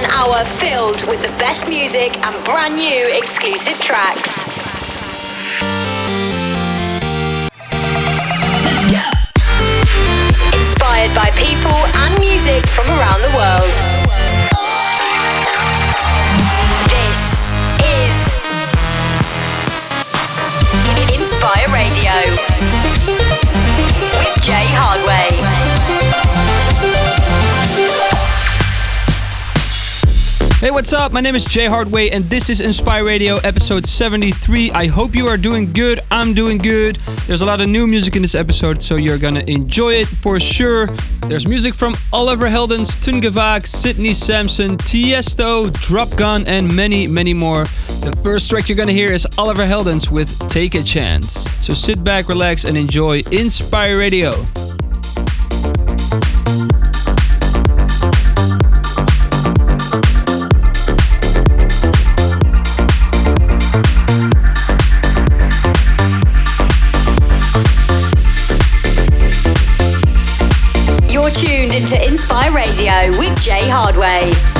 one hour filled with the best music and brand new exclusive tracks. Inspired by people and music from around the world. This is Inspire Radio with Jay Hardway. Hey, what's up? My name is Jay Hardway, and this is Inspire Radio episode 73. I hope you are doing good. I'm doing good. There's a lot of new music in this episode, so you're gonna enjoy it for sure. There's music from Oliver Heldens, Tungevaag, Sidney Samson, Tiesto, Dropgun, and many, many more. The first track you're gonna hear is Oliver Heldens with Take a Chance. So sit back, relax, and enjoy Inspire Radio. Radio with Jay Hardway.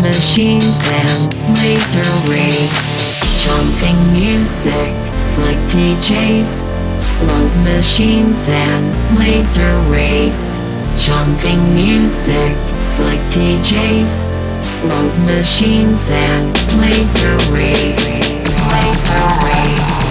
machines and laser rays. Jumping music, slick DJs, Smoke machines and laser rays. Jumping music, slick DJs, Smoke machines and laser rays. Laser rays.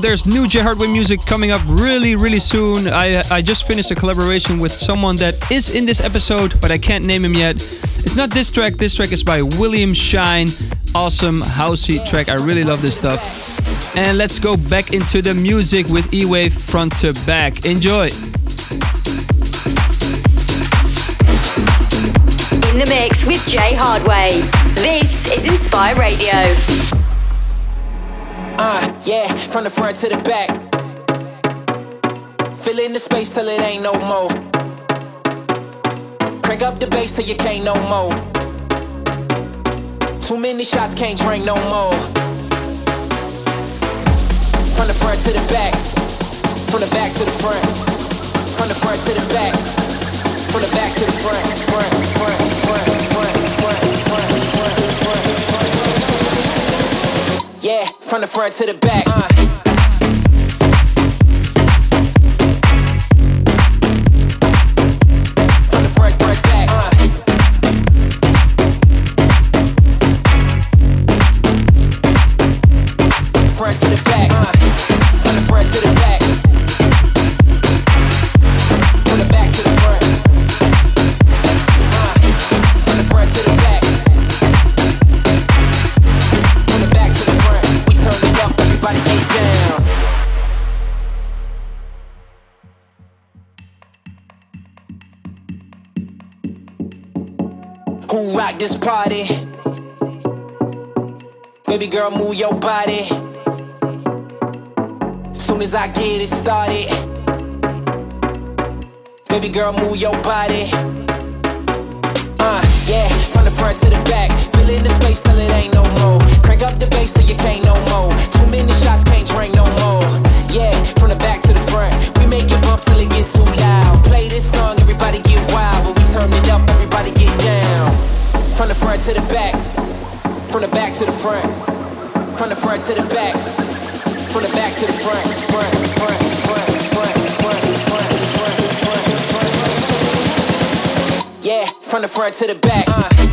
There's new Jay Hardway music coming up really, really soon. I I just finished a collaboration with someone that is in this episode, but I can't name him yet. It's not this track. This track is by William Shine. Awesome housey track. I really love this stuff. And let's go back into the music with E-Wave front to back. Enjoy. In the mix with Jay Hardway. This is Inspire Radio. Uh, yeah, from the front to the back. Fill in the space till it ain't no more. Crank up the bass till you can't no more. Too many shots can't drink no more. From the front to the back. From the back to the front. From the front to the back. From the back to the front. Front, front, from the front to the back. Uh. rock this party. Baby girl, move your body. Soon as I get it started. Baby girl, move your body. Uh, yeah, from the front to the back. Fill in the space till it ain't no more. Crank up the bass till you can't no more. Too many shots can't drink no more. Yeah, from the back to the front. We make it bump till it gets too loud. Play this song. From the front to the back. From the back to the front. From the front to the back. From the back to the front. Front, front, front, front, front, front, front, front, front, front. Yeah, from the front to the back. Uh.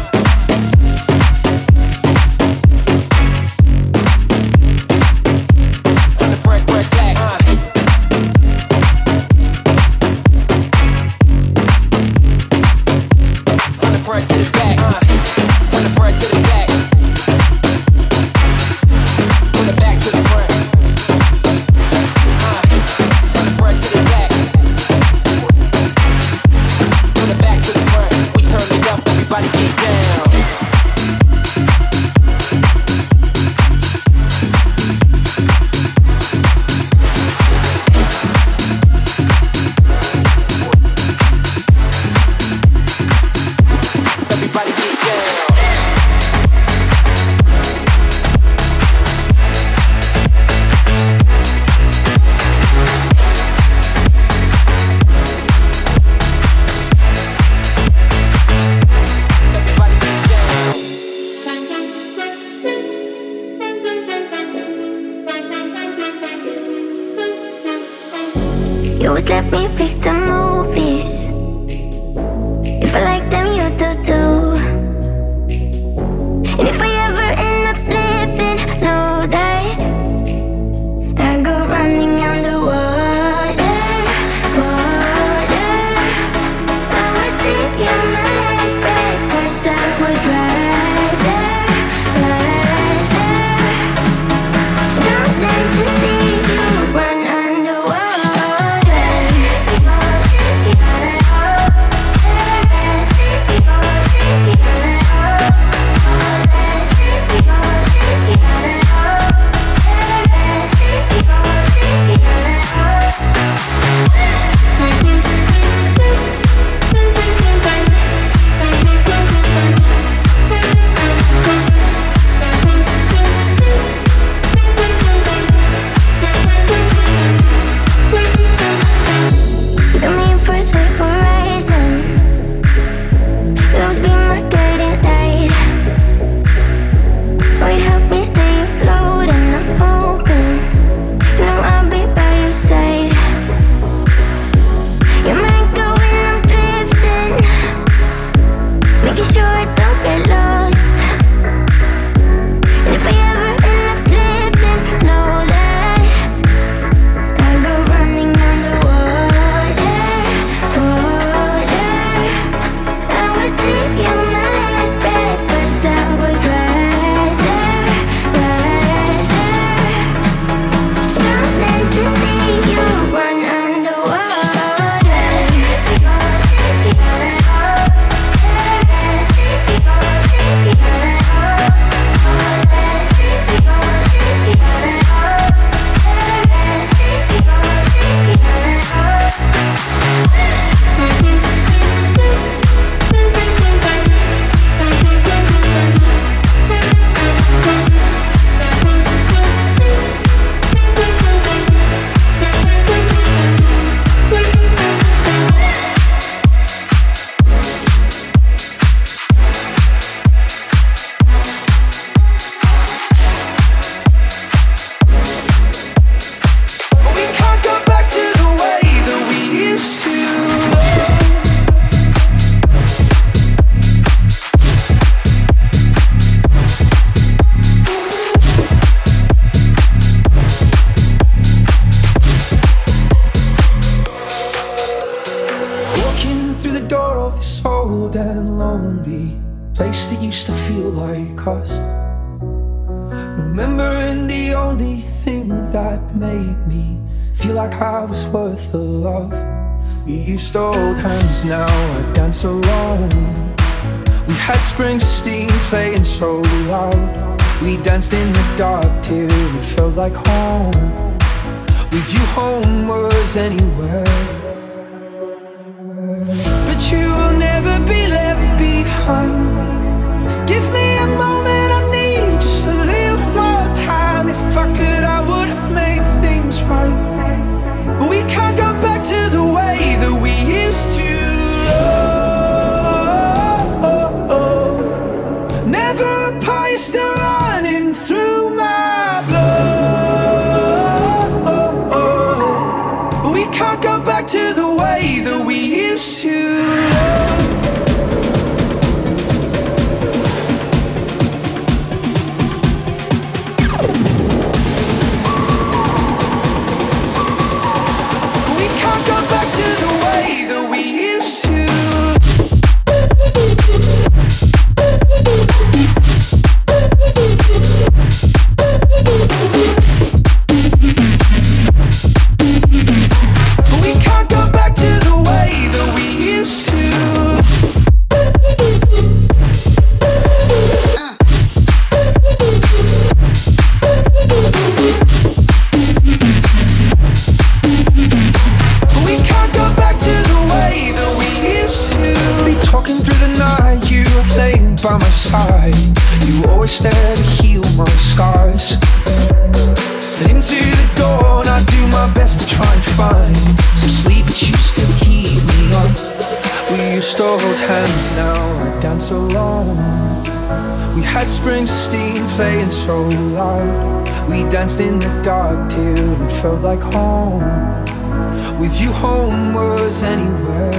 You, home was anywhere.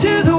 To the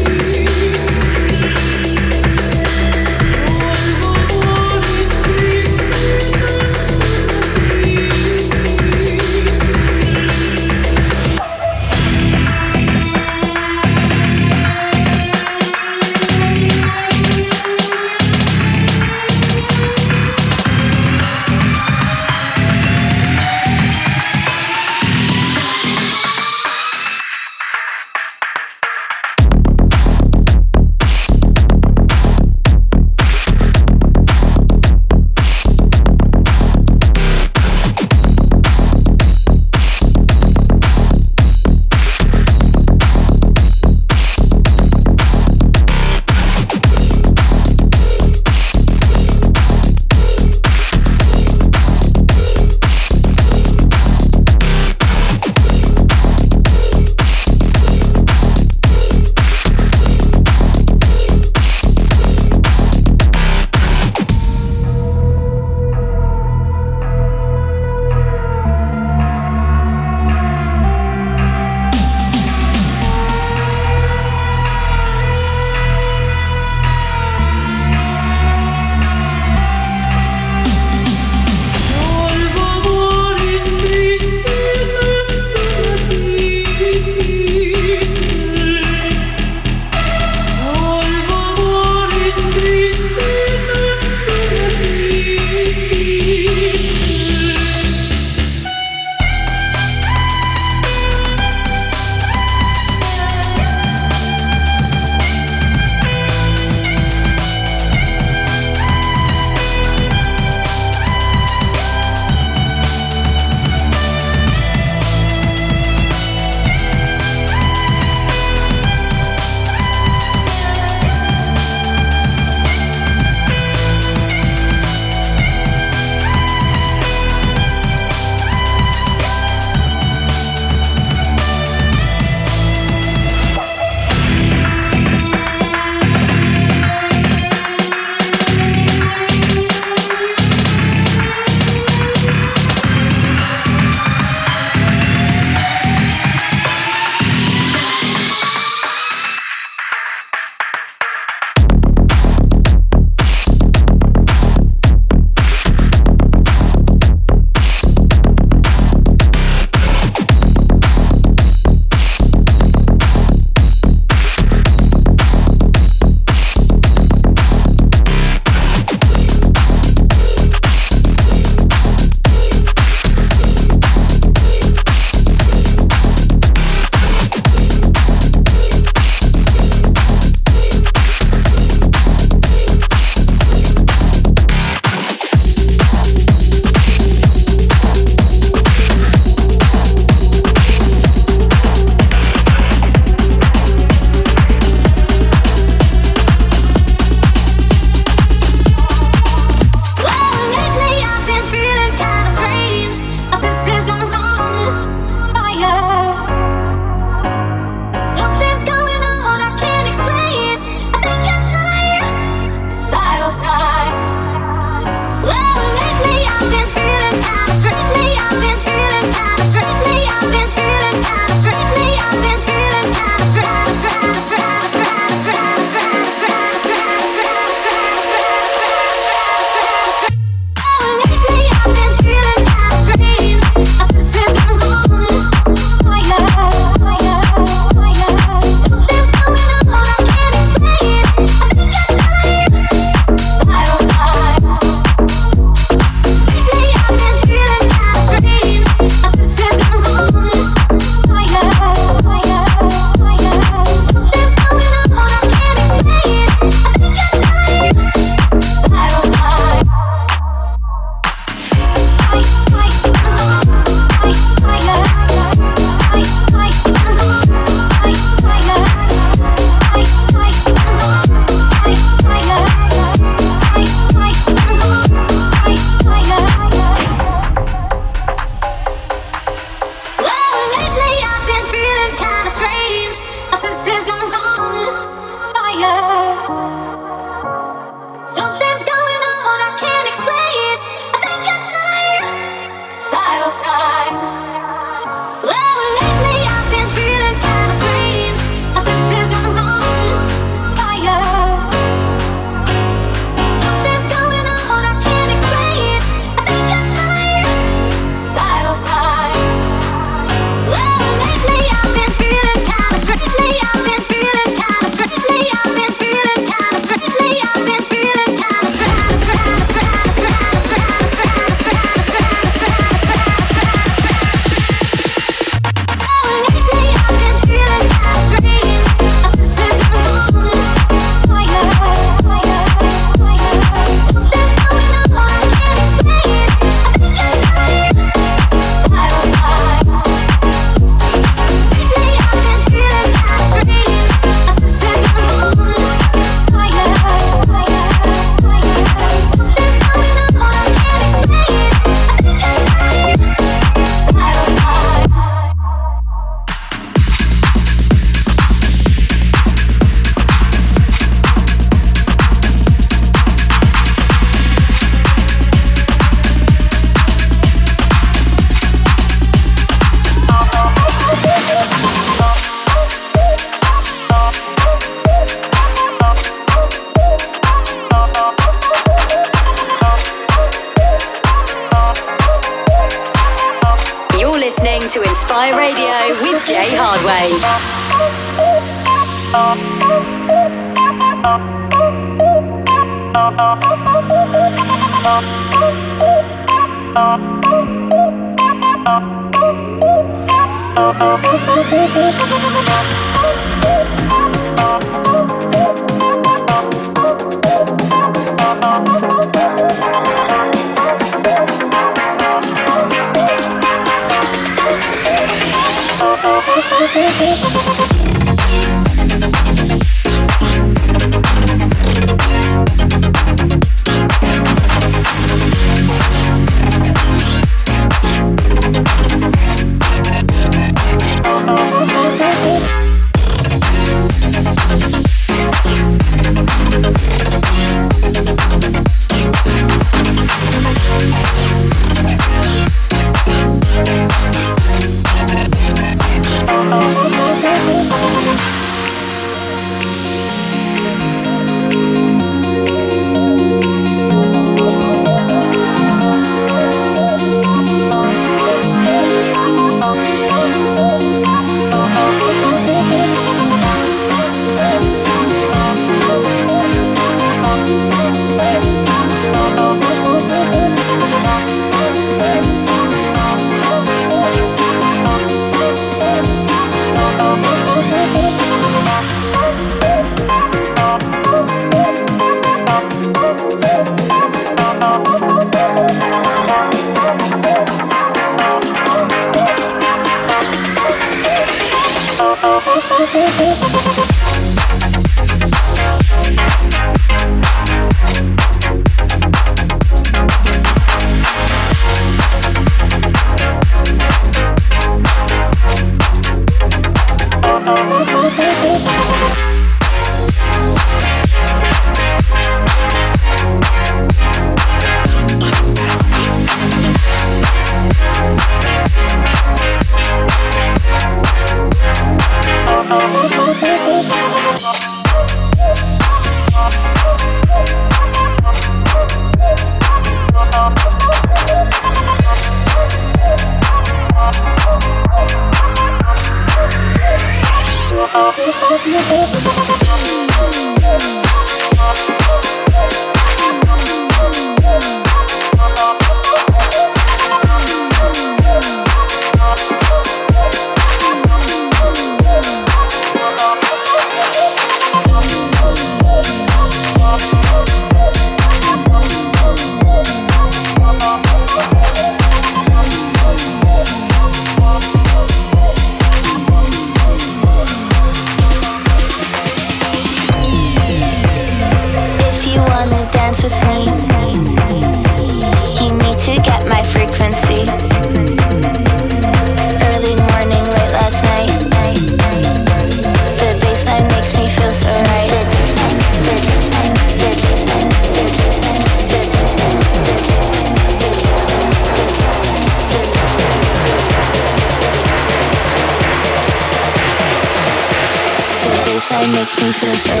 confess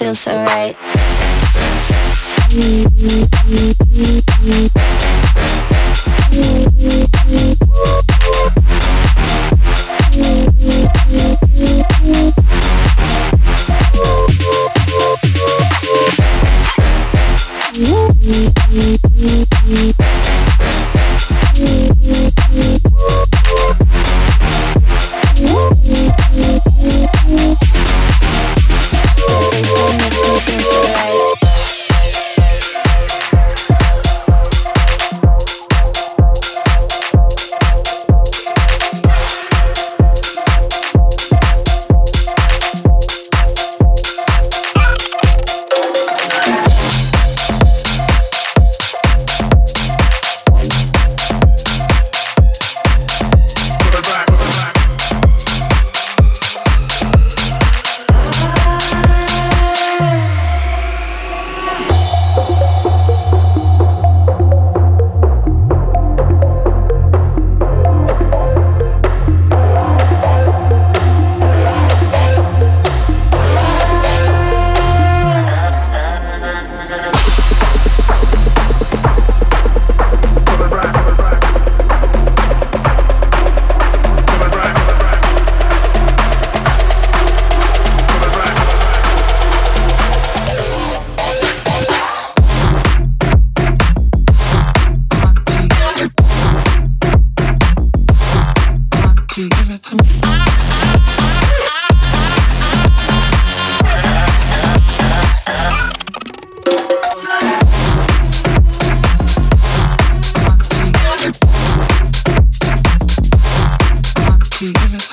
feels so right. Mm-hmm. She give it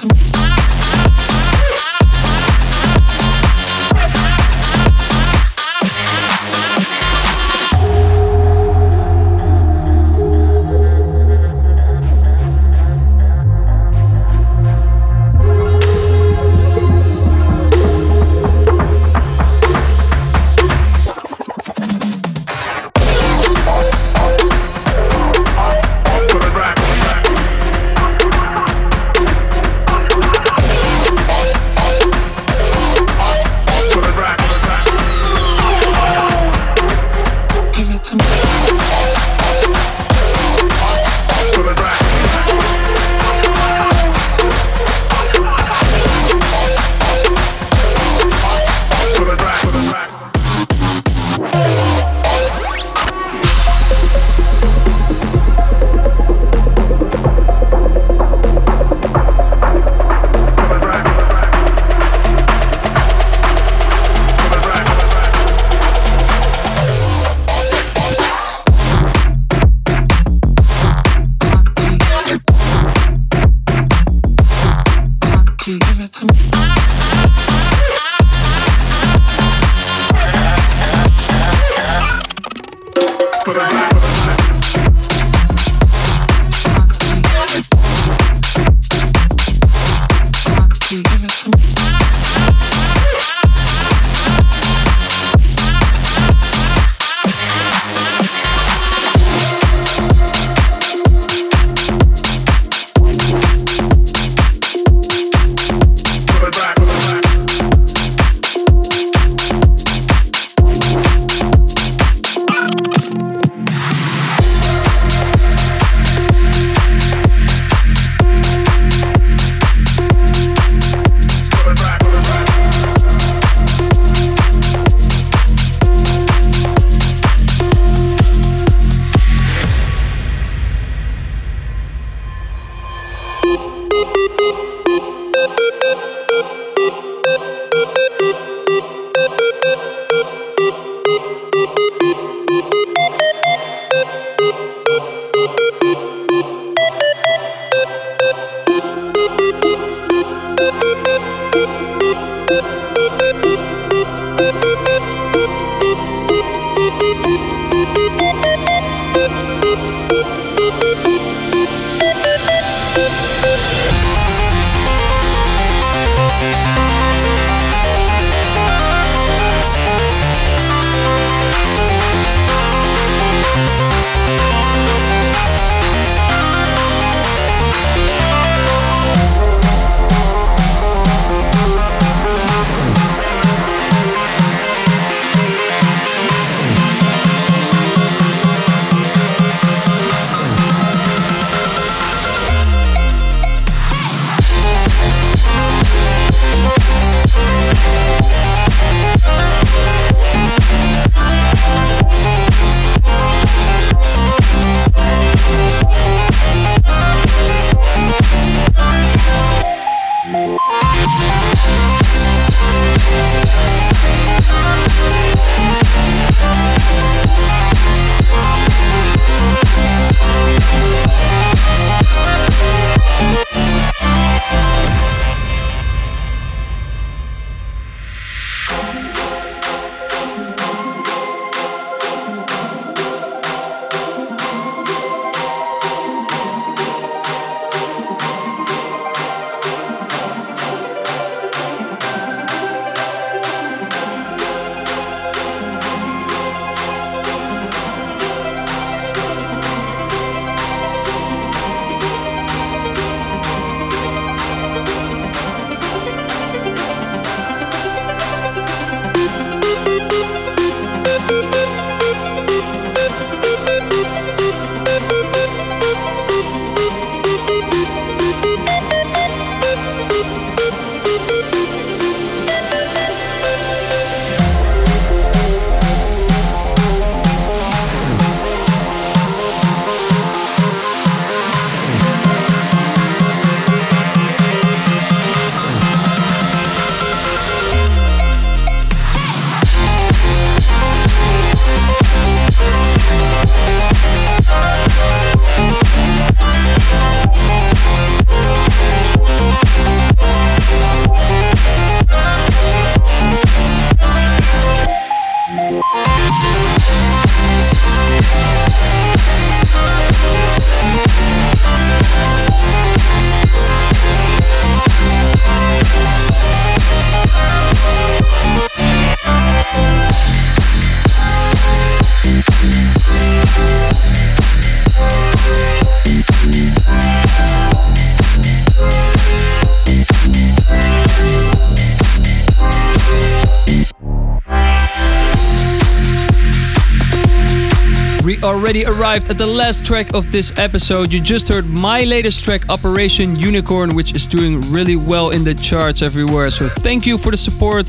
already arrived at the last track of this episode. You just heard my latest track, Operation Unicorn, which is doing really well in the charts everywhere. So thank you for the support.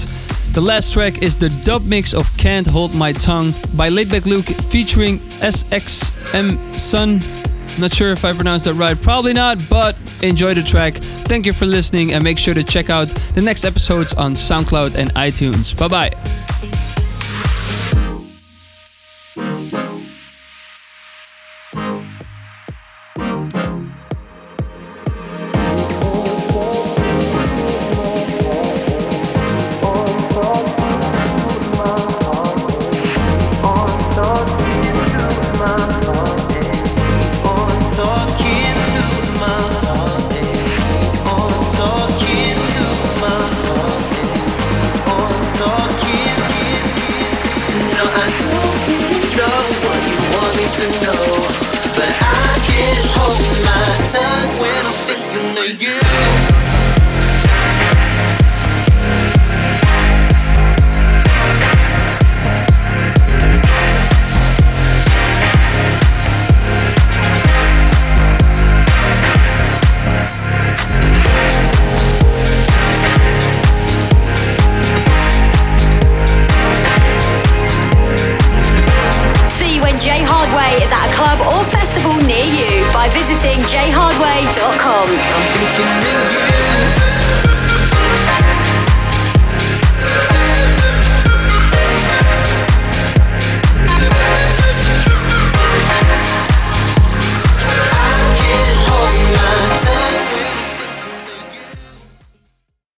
The last track is the dub mix of Can't Hold My Tongue by Laidback Luke featuring SXM Sun. Not sure if I pronounced that right, probably not, but enjoy the track. Thank you for listening and make sure to check out the next episodes on SoundCloud and iTunes. Bye bye.